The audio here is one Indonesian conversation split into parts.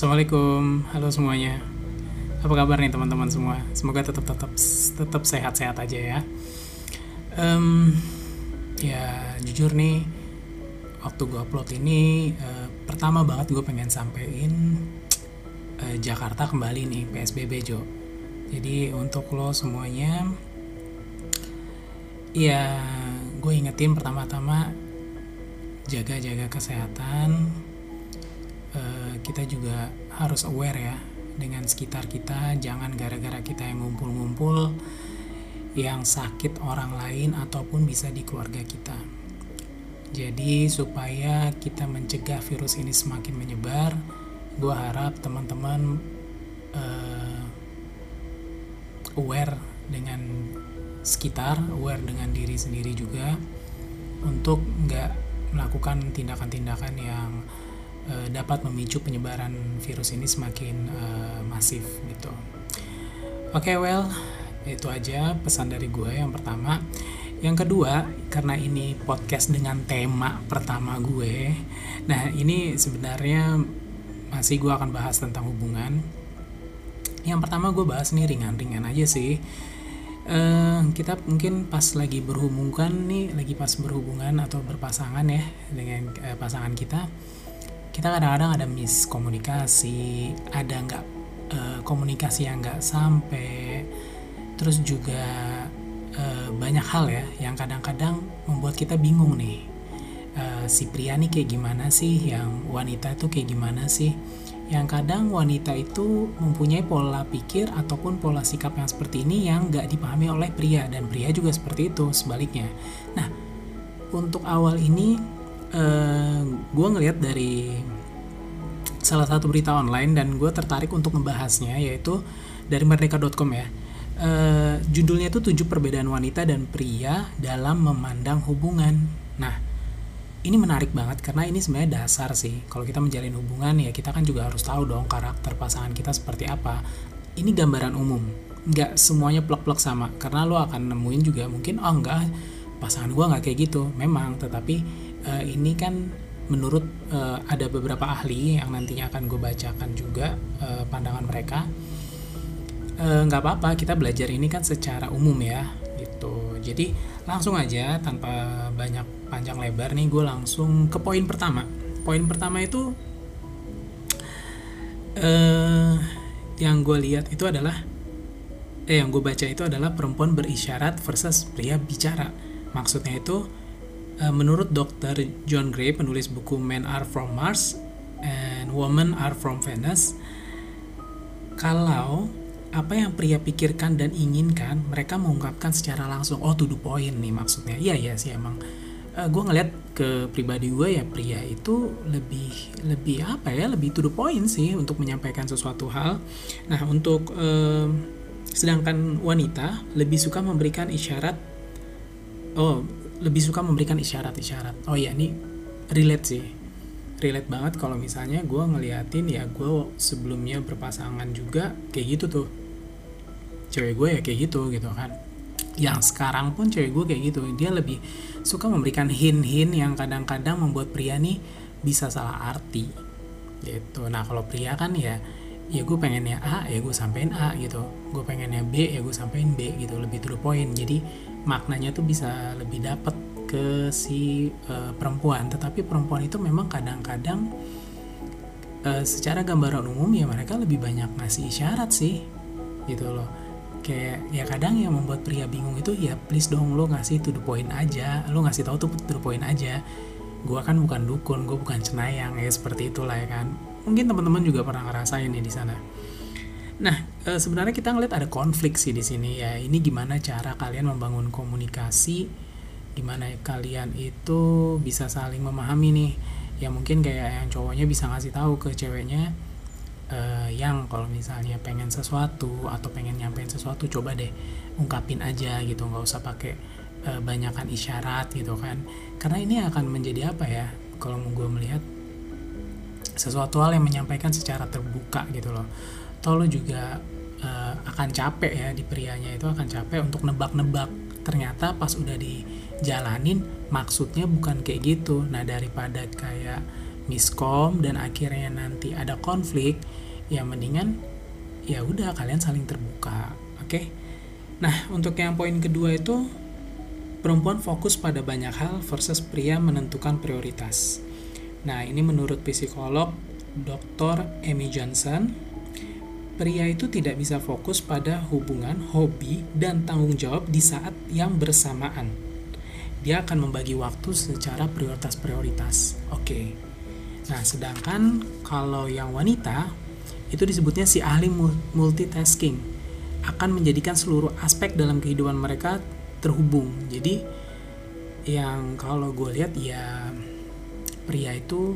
Assalamualaikum, halo semuanya. Apa kabar nih teman-teman semua? Semoga tetap tetap tetap sehat-sehat aja ya. Um, ya jujur nih, waktu gue upload ini uh, pertama banget gue pengen sampein uh, Jakarta kembali nih PSBB Jo. Jadi untuk lo semuanya, ya gue ingetin pertama-tama jaga-jaga kesehatan Eh, kita juga harus aware ya dengan sekitar kita. Jangan gara-gara kita yang ngumpul-ngumpul yang sakit orang lain ataupun bisa di keluarga kita. Jadi supaya kita mencegah virus ini semakin menyebar gue harap teman-teman uh, aware dengan sekitar aware dengan diri sendiri juga untuk nggak melakukan tindakan-tindakan yang uh, dapat memicu penyebaran virus ini semakin uh, masif gitu. Oke, okay, well itu aja pesan dari gue yang pertama. Yang kedua, karena ini podcast dengan tema pertama gue, nah ini sebenarnya masih gue akan bahas tentang hubungan. Yang pertama gue bahas nih ringan-ringan aja sih. Uh, kita mungkin pas lagi berhubungan nih, lagi pas berhubungan atau berpasangan ya dengan uh, pasangan kita, kita kadang-kadang ada miskomunikasi ada nggak uh, komunikasi yang nggak sampai terus juga uh, banyak hal ya yang kadang-kadang membuat kita bingung nih. Uh, si pria nih kayak gimana sih? Yang wanita itu kayak gimana sih? Yang kadang wanita itu mempunyai pola pikir ataupun pola sikap yang seperti ini yang nggak dipahami oleh pria dan pria juga seperti itu sebaliknya. Nah untuk awal ini eh, gue ngelihat dari salah satu berita online dan gue tertarik untuk membahasnya yaitu dari merdeka.com ya. Uh, judulnya itu tujuh perbedaan wanita dan pria dalam memandang hubungan. Nah, ini menarik banget karena ini sebenarnya dasar sih. Kalau kita menjalin hubungan ya kita kan juga harus tahu dong karakter pasangan kita seperti apa. Ini gambaran umum, nggak semuanya plek-plek sama. Karena lo akan nemuin juga mungkin oh enggak pasangan gue nggak kayak gitu. Memang, tetapi uh, ini kan menurut uh, ada beberapa ahli yang nantinya akan gue bacakan juga uh, pandangan mereka. Nggak uh, apa-apa kita belajar ini kan secara umum ya gitu. Jadi langsung aja tanpa banyak panjang lebar nih gue langsung ke poin pertama. Poin pertama itu uh, yang gue lihat itu adalah eh yang gue baca itu adalah perempuan berisyarat versus pria bicara. Maksudnya itu menurut Dr. John Gray, penulis buku Men Are From Mars and Women Are From Venus, kalau apa yang pria pikirkan dan inginkan, mereka mengungkapkan secara langsung. Oh, to the point nih maksudnya. Iya, iya sih emang. Uh, eh, gue ngeliat ke pribadi gue ya pria itu lebih lebih apa ya lebih to the point sih untuk menyampaikan sesuatu hal. Nah untuk uh, sedangkan wanita lebih suka memberikan isyarat. Oh lebih suka memberikan isyarat-isyarat. Oh ya ini relate sih. Relate banget kalau misalnya gue ngeliatin ya gue sebelumnya berpasangan juga kayak gitu tuh. Cewek gue ya kayak gitu gitu kan. Yang sekarang pun cewek gue kayak gitu. Dia lebih suka memberikan hint-hint yang kadang-kadang membuat pria nih bisa salah arti gitu. Nah kalau pria kan ya ya gue pengennya A ya gue sampein A gitu. Gue pengennya B ya gue sampein B gitu. Lebih to the point. Jadi maknanya tuh bisa lebih dapat ke si uh, perempuan. Tetapi perempuan itu memang kadang-kadang uh, secara gambaran umum ya mereka lebih banyak ngasih isyarat sih gitu loh. Kayak ya kadang yang membuat pria bingung itu ya please dong lo ngasih to the point aja. Lo ngasih tahu tuh to the point aja. Gue kan bukan dukun gue bukan cenayang ya seperti itulah ya kan. Mungkin teman-teman juga pernah ngerasain nih di sana Nah, e, sebenarnya kita ngeliat ada konflik sih di sini ya. Ini gimana cara kalian membangun komunikasi, gimana kalian itu bisa saling memahami nih. Ya mungkin kayak yang cowoknya bisa ngasih tahu ke ceweknya e, yang kalau misalnya pengen sesuatu atau pengen nyampein sesuatu coba deh ungkapin aja gitu, nggak usah pakai e, banyakan isyarat gitu kan. Karena ini akan menjadi apa ya? Kalau gue melihat sesuatu hal yang menyampaikan secara terbuka gitu loh atau lo juga uh, akan capek ya di prianya itu akan capek untuk nebak-nebak ternyata pas udah dijalanin maksudnya bukan kayak gitu nah daripada kayak miskom dan akhirnya nanti ada konflik ya mendingan ya udah kalian saling terbuka oke okay? nah untuk yang poin kedua itu perempuan fokus pada banyak hal versus pria menentukan prioritas nah ini menurut psikolog Dr. Amy Johnson pria itu tidak bisa fokus pada hubungan, hobi, dan tanggung jawab di saat yang bersamaan. Dia akan membagi waktu secara prioritas-prioritas. Oke. Nah, sedangkan kalau yang wanita itu disebutnya si ahli multitasking akan menjadikan seluruh aspek dalam kehidupan mereka terhubung jadi yang kalau gue lihat ya pria itu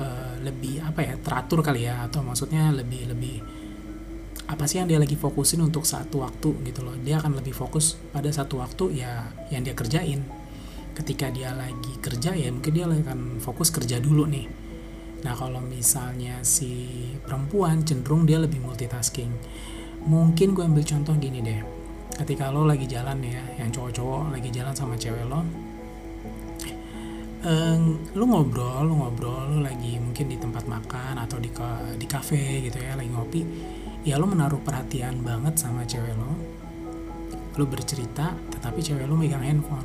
uh, lebih apa ya teratur kali ya atau maksudnya lebih lebih apa sih yang dia lagi fokusin untuk satu waktu gitu loh dia akan lebih fokus pada satu waktu ya yang dia kerjain ketika dia lagi kerja ya mungkin dia akan fokus kerja dulu nih Nah, kalau misalnya si perempuan cenderung dia lebih multitasking. Mungkin gue ambil contoh gini deh. Ketika lo lagi jalan ya, yang cowok-cowok lagi jalan sama cewek lo, eh, lo ngobrol, lo ngobrol, lo lagi mungkin di tempat makan atau di di kafe gitu ya, lagi ngopi, ya lo menaruh perhatian banget sama cewek lo. Lo bercerita, tetapi cewek lo megang handphone.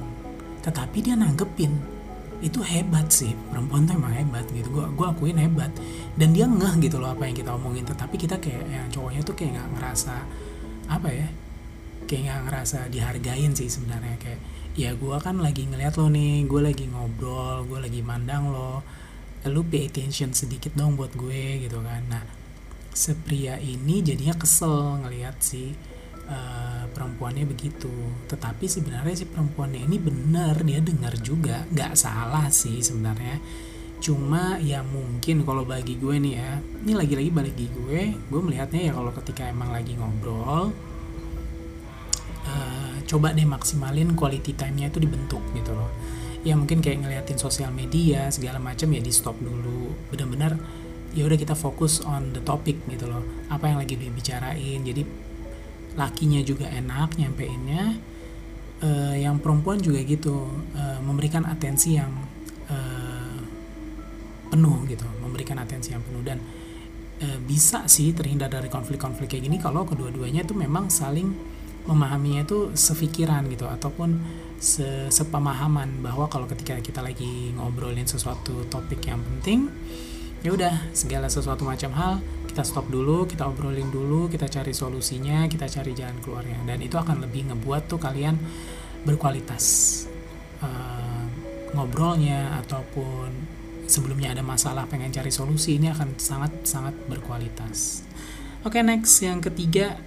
Tetapi dia nanggepin. Itu hebat sih. Perempuan tuh emang hebat gitu. Gue gue akuin hebat. Dan dia ngeh gitu loh apa yang kita omongin. Tetapi kita kayak yang cowoknya tuh kayak nggak ngerasa apa ya kayak nggak ngerasa dihargain sih sebenarnya. Kayak ya gue kan lagi ngeliat lo nih. Gue lagi ngobrol gue lagi mandang lo. Lu pay attention sedikit dong buat gue gitu kan. Nah sepria ini jadinya kesel ngeliat sih uh, perempuannya begitu. Tetapi sebenarnya si perempuannya ini benar dia dengar juga. Nggak salah sih sebenarnya. Cuma ya mungkin kalau bagi gue nih ya ini lagi-lagi balik di gue gue melihatnya ya kalau ketika emang lagi ngobrol uh, coba deh maksimalin quality time-nya itu dibentuk gitu loh. Ya mungkin kayak ngeliatin sosial media segala macam ya di stop dulu. Benar-benar ya udah kita fokus on the topic gitu loh. Apa yang lagi dibicarain. Jadi lakinya juga enak nyampeinnya. Uh, yang perempuan juga gitu uh, memberikan atensi yang uh, penuh gitu memberikan atensi yang penuh. Dan uh, bisa sih terhindar dari konflik-konflik kayak gini kalau kedua-duanya itu memang saling memahaminya itu sefikiran gitu ataupun se sepemahaman bahwa kalau ketika kita lagi ngobrolin sesuatu topik yang penting ya udah segala sesuatu macam hal kita stop dulu, kita obrolin dulu, kita cari solusinya, kita cari jalan keluarnya, dan itu akan lebih ngebuat tuh kalian berkualitas uh, ngobrolnya ataupun sebelumnya ada masalah pengen cari solusi ini akan sangat sangat berkualitas. Oke okay, next yang ketiga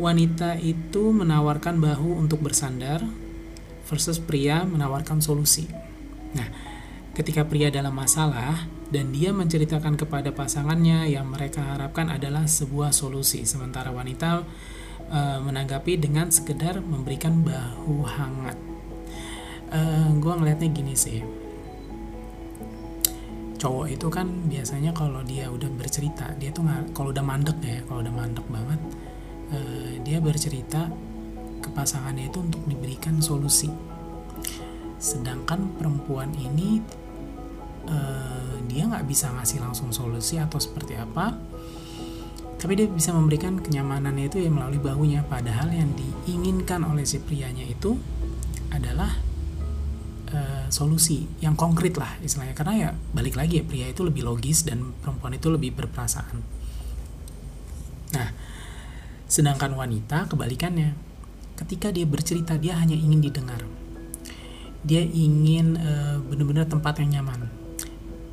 wanita itu menawarkan bahu untuk bersandar versus pria menawarkan solusi. Nah ketika pria dalam masalah dan dia menceritakan kepada pasangannya yang mereka harapkan adalah sebuah solusi. Sementara wanita e, menanggapi dengan sekedar memberikan bahu hangat. E, eh, gue ngelihatnya gini sih. Cowok itu kan biasanya kalau dia udah bercerita dia tuh kalau udah mandek ya kalau udah mandek banget e, dia bercerita ke pasangannya itu untuk diberikan solusi. Sedangkan perempuan ini uh, dia nggak bisa ngasih langsung solusi atau seperti apa tapi dia bisa memberikan kenyamanannya itu ya melalui bahunya. Padahal yang diinginkan oleh si prianya itu adalah uh, solusi yang konkret lah istilahnya. Karena ya balik lagi ya pria itu lebih logis dan perempuan itu lebih berperasaan. Nah sedangkan wanita kebalikannya ketika dia bercerita dia hanya ingin didengar. Dia ingin uh, benar-benar tempat yang nyaman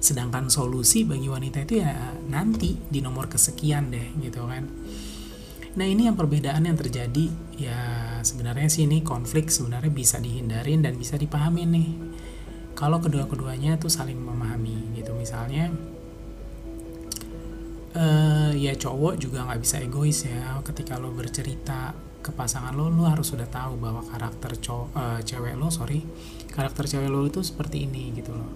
sedangkan solusi bagi wanita itu ya nanti di nomor kesekian deh gitu kan. Nah ini yang perbedaan yang terjadi. Ya sebenarnya sih ini konflik sebenarnya bisa dihindarin dan bisa dipahami nih. Kalau kedua-keduanya tuh saling memahami gitu. Misalnya uh, ya cowok juga nggak bisa egois ya. Ketika lo bercerita ke pasangan lo lo harus sudah tahu bahwa karakter cowok uh, cewek lo sorry karakter cewek lo itu seperti ini gitu loh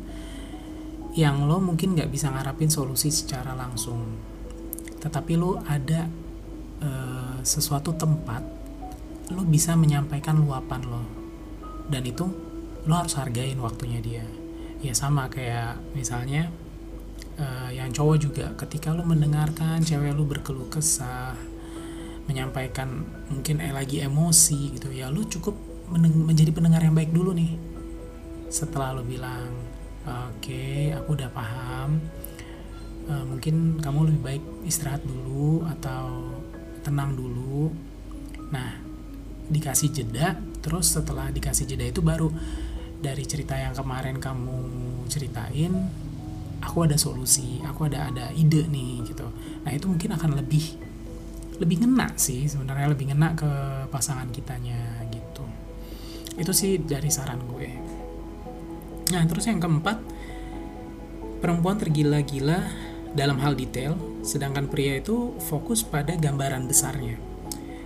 yang lo mungkin nggak bisa ngarapin solusi secara langsung. Tetapi lo ada uh, sesuatu tempat lo bisa menyampaikan luapan lo. Dan itu lo harus hargain waktunya dia. Ya sama kayak misalnya uh, yang cowok juga ketika lu mendengarkan cewek lu berkeluh kesah menyampaikan mungkin eh lagi emosi gitu ya lu cukup menjadi pendengar yang baik dulu nih. Setelah lu bilang oke aku udah paham. Uh, mungkin kamu lebih baik istirahat dulu atau tenang dulu. Nah dikasih jeda terus setelah dikasih jeda itu baru dari cerita yang kemarin kamu ceritain aku ada solusi aku ada ada ide nih gitu. Nah itu mungkin akan lebih lebih ngena sih sebenarnya lebih ngena ke pasangan kitanya gitu. Itu sih dari saran gue nah terus yang keempat perempuan tergila-gila dalam hal detail sedangkan pria itu fokus pada gambaran besarnya.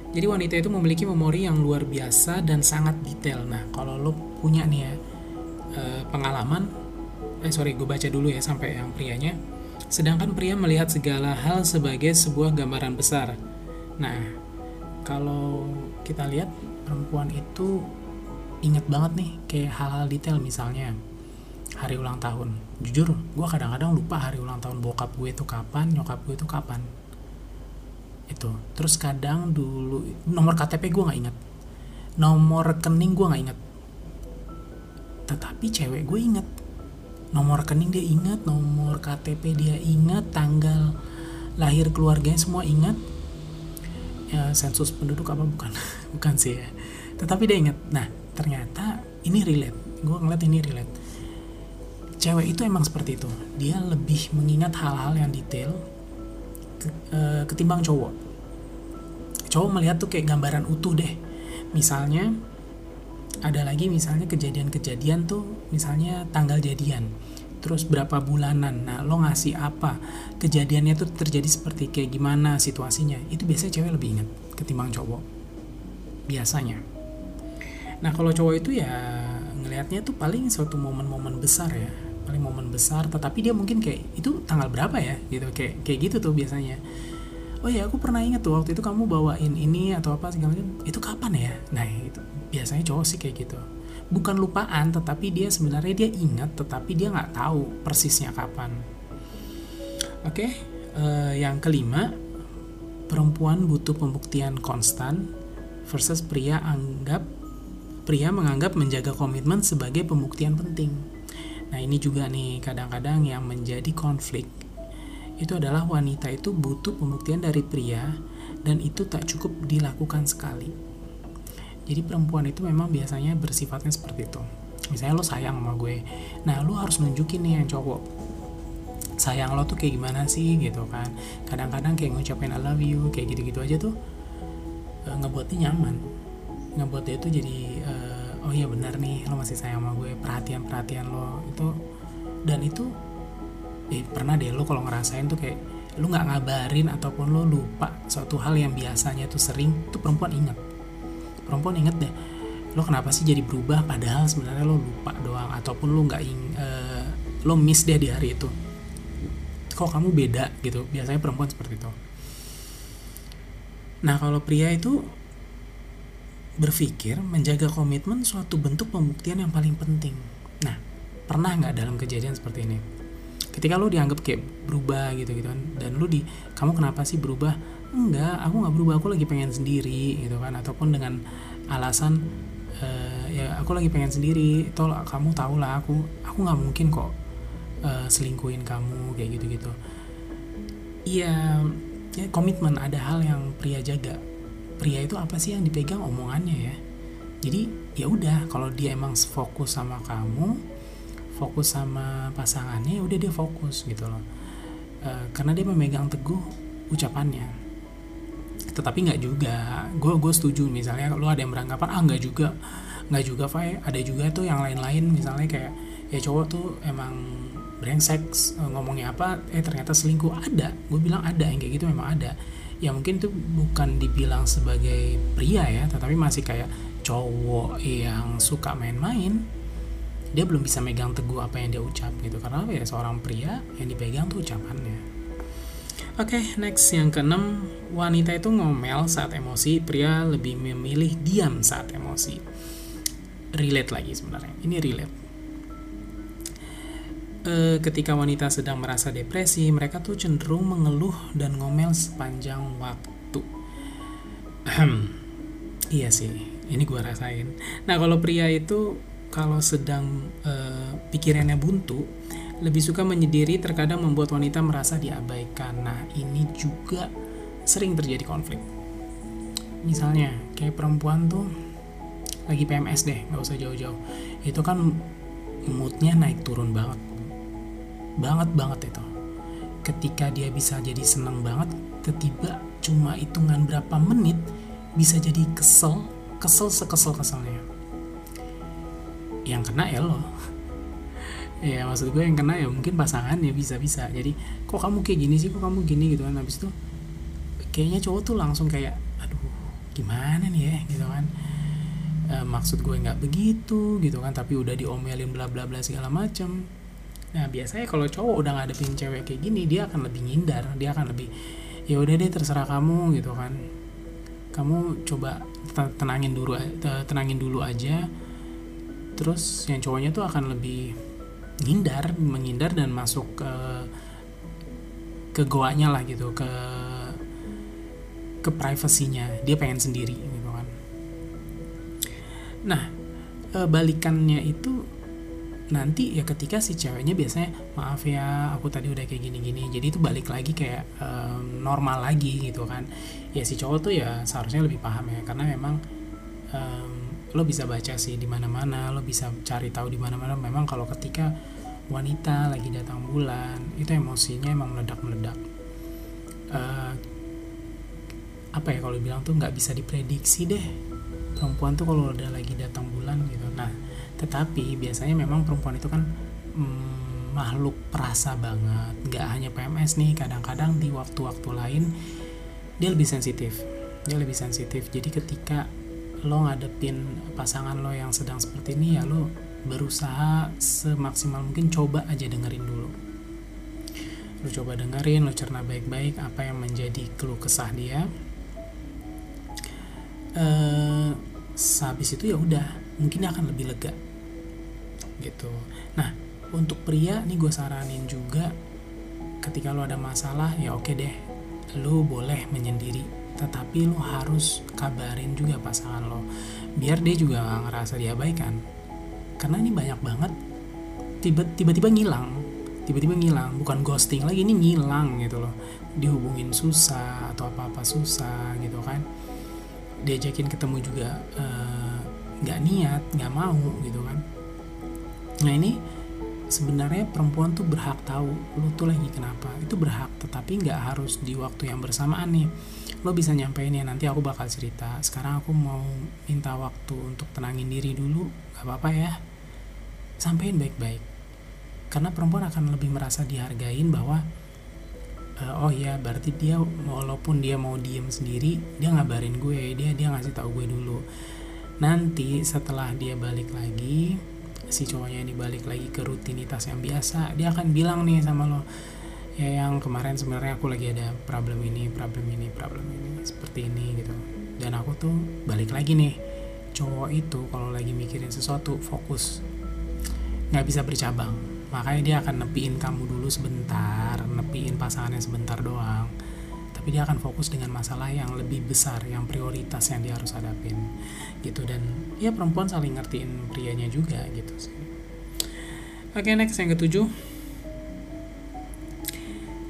Jadi wanita itu memiliki memori yang luar biasa dan sangat detail. Nah kalau lo punya nih ya eh, pengalaman eh sorry gue baca dulu ya sampai yang prianya. Sedangkan pria melihat segala hal sebagai sebuah gambaran besar. Nah kalau kita lihat perempuan itu inget banget nih kayak hal-hal detail misalnya hari ulang tahun. Jujur gue kadang-kadang lupa hari ulang tahun bokap gue itu kapan nyokap gue itu kapan. Itu. Terus kadang dulu nomor KTP gue nggak inget nomor rekening gue nggak inget tetapi cewek gue inget nomor rekening dia ingat nomor KTP dia ingat tanggal lahir keluarganya semua ingat. Ya sensus penduduk apa bukan. Bukan sih ya. Tetapi dia ingat. Nah ternyata ini relate. Gue ngeliat ini relate cewek itu emang seperti itu. Dia lebih mengingat hal-hal yang detail eh, ketimbang cowok. Cowok melihat tuh kayak gambaran utuh deh. Misalnya ada lagi misalnya kejadian-kejadian tuh misalnya tanggal jadian terus berapa bulanan nah lo ngasih apa kejadiannya tuh terjadi seperti kayak gimana situasinya itu biasanya cewek lebih ingat ketimbang cowok. Biasanya. Nah kalau cowok itu ya ngelihatnya tuh paling suatu momen-momen besar ya paling momen besar tetapi dia mungkin kayak itu tanggal berapa ya? Gitu kayak kayak gitu tuh biasanya. Oh ya aku pernah ingat tuh waktu itu kamu bawain ini atau apa segala macam. Itu kapan ya? Nah itu biasanya cowok sih kayak gitu. Bukan lupaan tetapi dia sebenarnya dia ingat tetapi dia nggak tahu persisnya kapan. Oke okay, uh, eh, yang kelima perempuan butuh pembuktian konstan versus pria anggap pria menganggap menjaga komitmen sebagai pembuktian penting nah ini juga nih kadang-kadang yang menjadi konflik itu adalah wanita itu butuh pembuktian dari pria dan itu tak cukup dilakukan sekali. Jadi perempuan itu memang biasanya bersifatnya seperti itu. Misalnya lo sayang sama gue nah lo harus nunjukin nih yang cowok sayang lo tuh kayak gimana sih? Gitu kan. Kadang-kadang kayak ngucapin I love you kayak gitu-gitu aja tuh e, ngebuat dia nyaman. Ngebuat dia tuh jadi e, oh iya benar nih lo masih sayang sama gue perhatian-perhatian lo. Itu dan itu eh pernah deh lo kalau ngerasain tuh kayak lo nggak ngabarin ataupun lo lupa suatu hal yang biasanya tuh sering tuh perempuan ingat. Perempuan inget deh lo kenapa sih jadi berubah padahal sebenarnya lo lupa doang ataupun lo nggak ing uh, lo miss deh di hari itu? Kok kamu beda gitu? Biasanya perempuan seperti itu. Nah kalau pria itu berpikir menjaga komitmen suatu bentuk pembuktian yang paling penting. Nah pernah nggak dalam kejadian seperti ini? Ketika lo dianggap kayak berubah gitu gitu kan dan lo di kamu kenapa sih berubah? Enggak aku nggak berubah aku lagi pengen sendiri gitu kan. Ataupun dengan alasan uh, ya aku lagi pengen sendiri tol kamu tau lah aku aku nggak mungkin kok uh, selingkuhin kamu kayak gitu gitu iya ya komitmen ada hal yang pria jaga pria itu apa sih yang dipegang omongannya ya? Jadi ya udah kalau dia emang fokus sama kamu fokus sama pasangannya ya udah dia fokus gitu loh. Uh, karena dia memegang teguh ucapannya. Tetapi nggak juga. Gue gue setuju misalnya lo ada yang beranggapan ah nggak juga nggak juga Fai. Ada juga tuh yang lain-lain misalnya kayak ya cowok tuh emang brengsek ngomongnya apa eh ternyata selingkuh. Ada. Gue bilang ada yang kayak gitu memang ada ya mungkin itu bukan dibilang sebagai pria ya tetapi masih kayak cowok yang suka main-main dia belum bisa megang teguh apa yang dia ucap gitu karena ya seorang pria yang dipegang tuh ucapannya Oke, okay, next yang keenam, wanita itu ngomel saat emosi, pria lebih memilih diam saat emosi. Relate lagi sebenarnya, ini relate. Eh, ketika wanita sedang merasa depresi, mereka tuh cenderung mengeluh dan ngomel sepanjang waktu. iya sih, ini gue rasain. Nah kalau pria itu kalau sedang eh, pikirannya buntu, lebih suka menyendiri terkadang membuat wanita merasa diabaikan. Nah ini juga sering terjadi konflik. Misalnya kayak perempuan tuh lagi PMS deh, nggak usah jauh-jauh. Itu kan moodnya naik turun banget banget banget itu. Ketika dia bisa jadi seneng banget tiba cuma hitungan berapa menit bisa jadi kesel kesel sekesel keselnya. Yang kena ya lo. Ya maksud gue yang kena ya mungkin pasangan ya bisa bisa jadi kok kamu kayak gini sih? Kok kamu gini? Gitu kan. Habis itu kayaknya cowok tuh langsung kayak aduh gimana nih ya? Gitu kan. E, maksud gue nggak begitu gitu kan. Tapi udah diomelin bla bla bla segala macem Nah biasanya kalau cowok udah ngadepin cewek kayak gini dia akan lebih ngindar, dia akan lebih ya udah deh terserah kamu gitu kan. Kamu coba tenangin dulu tenangin dulu aja. Terus yang cowoknya tuh akan lebih ngindar, menghindar dan masuk ke ke goanya lah gitu, ke ke privasinya. Dia pengen sendiri gitu kan. Nah, e, balikannya itu nanti ya ketika si ceweknya biasanya maaf ya aku tadi udah kayak gini-gini. Jadi itu balik lagi kayak um, normal lagi gitu kan. Ya si cowok tuh ya seharusnya lebih paham ya karena memang um, lo bisa baca sih di mana-mana lo bisa cari tahu di mana-mana. Memang kalau ketika wanita lagi datang bulan itu emosinya emang meledak-meledak. Uh, apa ya kalau bilang tuh nggak bisa diprediksi deh perempuan tuh kalau udah lagi datang bulan gitu. Nah tetapi biasanya memang perempuan itu kan hmm, makhluk perasa banget. Nggak hanya PMS nih kadang-kadang di waktu-waktu lain dia lebih sensitif. Dia lebih sensitif. Jadi ketika lo ngadepin pasangan lo yang sedang seperti ini ya lo berusaha semaksimal mungkin coba aja dengerin dulu. Lo coba dengerin lo cerna baik-baik apa yang menjadi keluh kesah dia. Eh habis itu ya udah mungkin akan lebih lega gitu. Nah untuk pria nih gue saranin juga ketika lo ada masalah ya oke deh lo boleh menyendiri. Tetapi lo harus kabarin juga pasangan lo biar dia juga gak ngerasa diabaikan. Karena ini banyak banget tiba-tiba ngilang. Tiba-tiba ngilang bukan ghosting lagi ini ngilang gitu loh. Dihubungin susah atau apa-apa susah gitu kan. Diajakin ketemu juga eh, nggak uh, niat nggak mau gitu kan nah ini sebenarnya perempuan tuh berhak tahu lu tuh lagi kenapa. Itu berhak tetapi nggak harus di waktu yang bersamaan nih. Lo bisa nyampein ya nanti aku bakal cerita. Sekarang aku mau minta waktu untuk tenangin diri dulu gak apa-apa ya. Sampein baik-baik. Karena perempuan akan lebih merasa dihargain bahwa uh, oh ya berarti dia walaupun dia mau diem sendiri dia ngabarin gue dia dia ngasih tahu gue dulu. Nanti setelah dia balik lagi si cowoknya ini balik lagi ke rutinitas yang biasa dia akan bilang nih sama lo ya yang kemarin sebenarnya aku lagi ada problem ini problem ini problem ini seperti ini gitu. Dan aku tuh balik lagi nih cowok itu kalau lagi mikirin sesuatu fokus. Nggak bisa bercabang. Makanya dia akan nepiin kamu dulu sebentar nepiin pasangannya sebentar doang tapi dia akan fokus dengan masalah yang lebih besar yang prioritas yang dia harus hadapin gitu. Dan ya perempuan saling ngertiin prianya juga gitu sih. Oke okay, next yang ketujuh.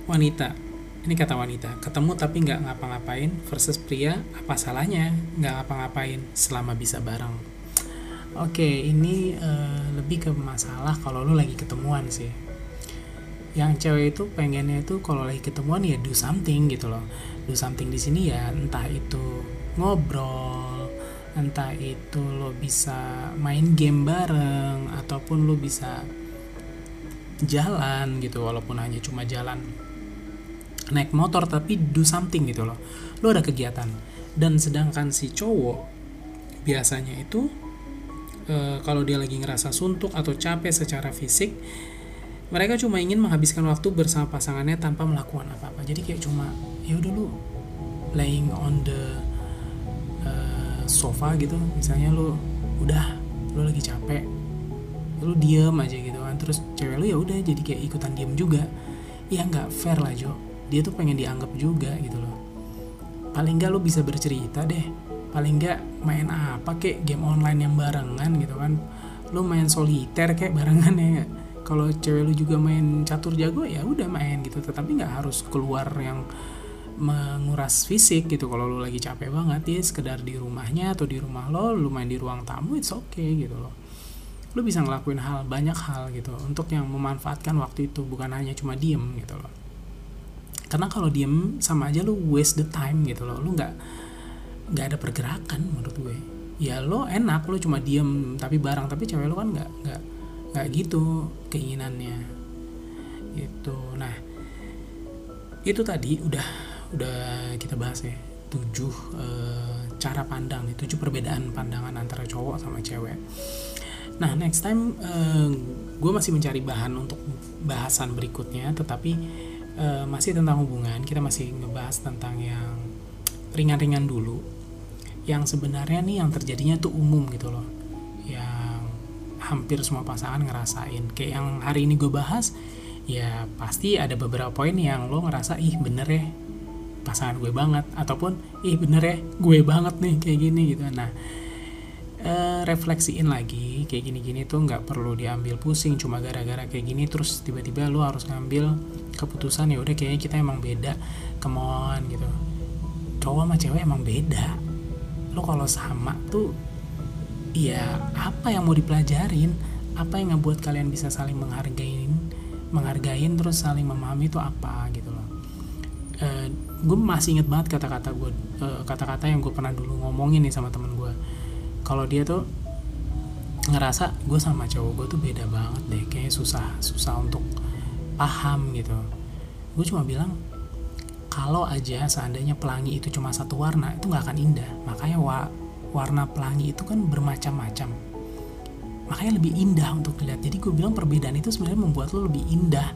Wanita. Ini kata wanita ketemu tapi nggak ngapa-ngapain versus pria apa salahnya nggak ngapa-ngapain selama bisa bareng? Oke okay, ini uh, lebih ke masalah kalau lu lagi ketemuan sih yang cewek itu pengennya itu kalau lagi ketemuan ya do something gitu loh. Do something di sini ya entah itu ngobrol entah itu lo bisa main game bareng ataupun lo bisa jalan gitu walaupun hanya cuma jalan naik motor tapi do something gitu loh. Lo ada kegiatan. Dan sedangkan si cowok biasanya itu e, kalau dia lagi ngerasa suntuk atau capek secara fisik mereka cuma ingin menghabiskan waktu bersama pasangannya tanpa melakukan apa-apa. Jadi kayak cuma ya udah lu laying on the uh, sofa gitu misalnya lu udah lu lagi capek lu diem aja gitu kan. Terus cewek lu ya udah jadi kayak ikutan diem juga. Ya nggak fair lah Jo. Dia tuh pengen dianggap juga gitu loh. Paling nggak lu bisa bercerita deh. Paling nggak main apa kayak game online yang barengan gitu kan. Lu main soliter kayak barengan ya kalau cewek lu juga main catur jago ya udah main gitu. Tetapi nggak harus keluar yang menguras fisik gitu. Kalau lu lagi capek banget ya sekedar di rumahnya atau di rumah lo lu main di ruang tamu it's okay gitu loh. Lu bisa ngelakuin hal banyak hal gitu untuk yang memanfaatkan waktu itu. Bukan hanya cuma diem gitu loh. Karena kalau diem sama aja lu waste the time gitu loh. Lu nggak nggak ada pergerakan menurut gue. Ya lo enak lo cuma diem tapi barang tapi cewek lo kan nggak nggak nggak gitu keinginannya. Itu nah itu tadi udah udah kita bahas ya tujuh e, cara pandang nih tujuh perbedaan pandangan antara cowok sama cewek. Nah next time e, gue masih mencari bahan untuk bahasan berikutnya tetapi e, masih tentang hubungan. Kita masih ngebahas tentang yang ringan-ringan dulu. Yang sebenarnya nih yang terjadinya tuh umum gitu loh hampir semua pasangan ngerasain. Kayak yang hari ini gue bahas ya pasti ada beberapa poin yang lo ngerasa ih bener ya pasangan gue banget. Ataupun ih bener ya gue banget nih kayak gini gitu. Nah e, refleksiin lagi kayak gini-gini tuh nggak perlu diambil pusing cuma gara-gara kayak gini terus tiba-tiba lo harus ngambil keputusan ya udah kayaknya kita emang beda on gitu. Cowok sama cewek emang beda. Lo kalau sama tuh ya apa yang mau dipelajarin? Apa yang ngebuat kalian bisa saling menghargain menghargain terus saling memahami itu apa gitu loh. E, eh, gue masih inget banget kata-kata gue e, kata-kata yang gue pernah dulu ngomongin nih sama temen gue kalau dia tuh ngerasa gue sama cowok gue tuh beda banget deh kayak susah susah untuk paham gitu. Gue cuma bilang kalau aja seandainya pelangi itu cuma satu warna itu nggak akan indah. Makanya wa warna pelangi itu kan bermacam-macam. Makanya lebih indah untuk dilihat. Jadi gue bilang perbedaan itu sebenarnya membuat lo lebih indah.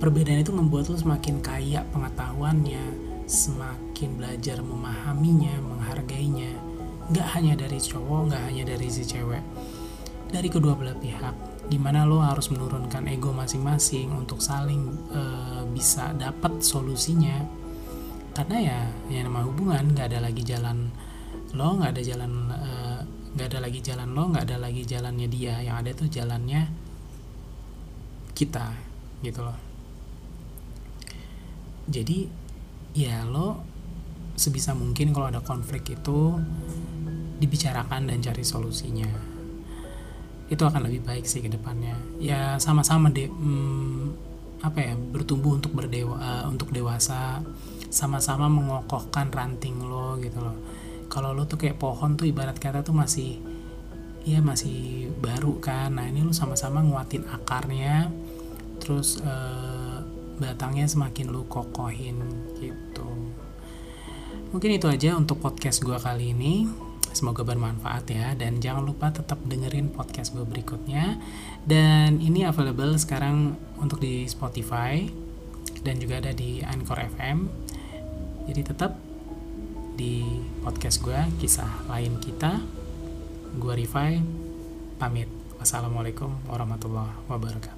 Perbedaan itu membuat lo semakin kaya pengetahuannya semakin belajar memahaminya menghargainya. Nggak hanya dari cowok nggak hanya dari si cewek. Dari kedua belah pihak gimana lo harus menurunkan ego masing-masing untuk saling e, bisa dapat solusinya. Karena ya yang nama hubungan nggak ada lagi jalan lo nggak ada jalan eh, nggak uh, ada lagi jalan lo nggak ada lagi jalannya dia. Yang ada tuh jalannya kita gitu loh. Jadi ya lo sebisa mungkin kalau ada konflik itu dibicarakan dan cari solusinya. Itu akan lebih baik sih ke depannya. Ya sama-sama deh hmm, apa ya bertumbuh untuk berdewa uh, untuk dewasa sama-sama mengokohkan ranting lo gitu loh kalau lo tuh kayak pohon tuh ibarat kata tuh masih ya masih baru kan. Nah ini lo sama-sama nguatin akarnya terus uh, batangnya semakin lo kokohin gitu. Mungkin itu aja untuk podcast gue kali ini. Semoga bermanfaat ya dan jangan lupa tetap dengerin podcast gue berikutnya. Dan ini available sekarang untuk di Spotify dan juga ada di Anchor FM jadi tetap di podcast gue kisah lain kita. Gue Rifai pamit. Wassalamualaikum warahmatullahi wabarakatuh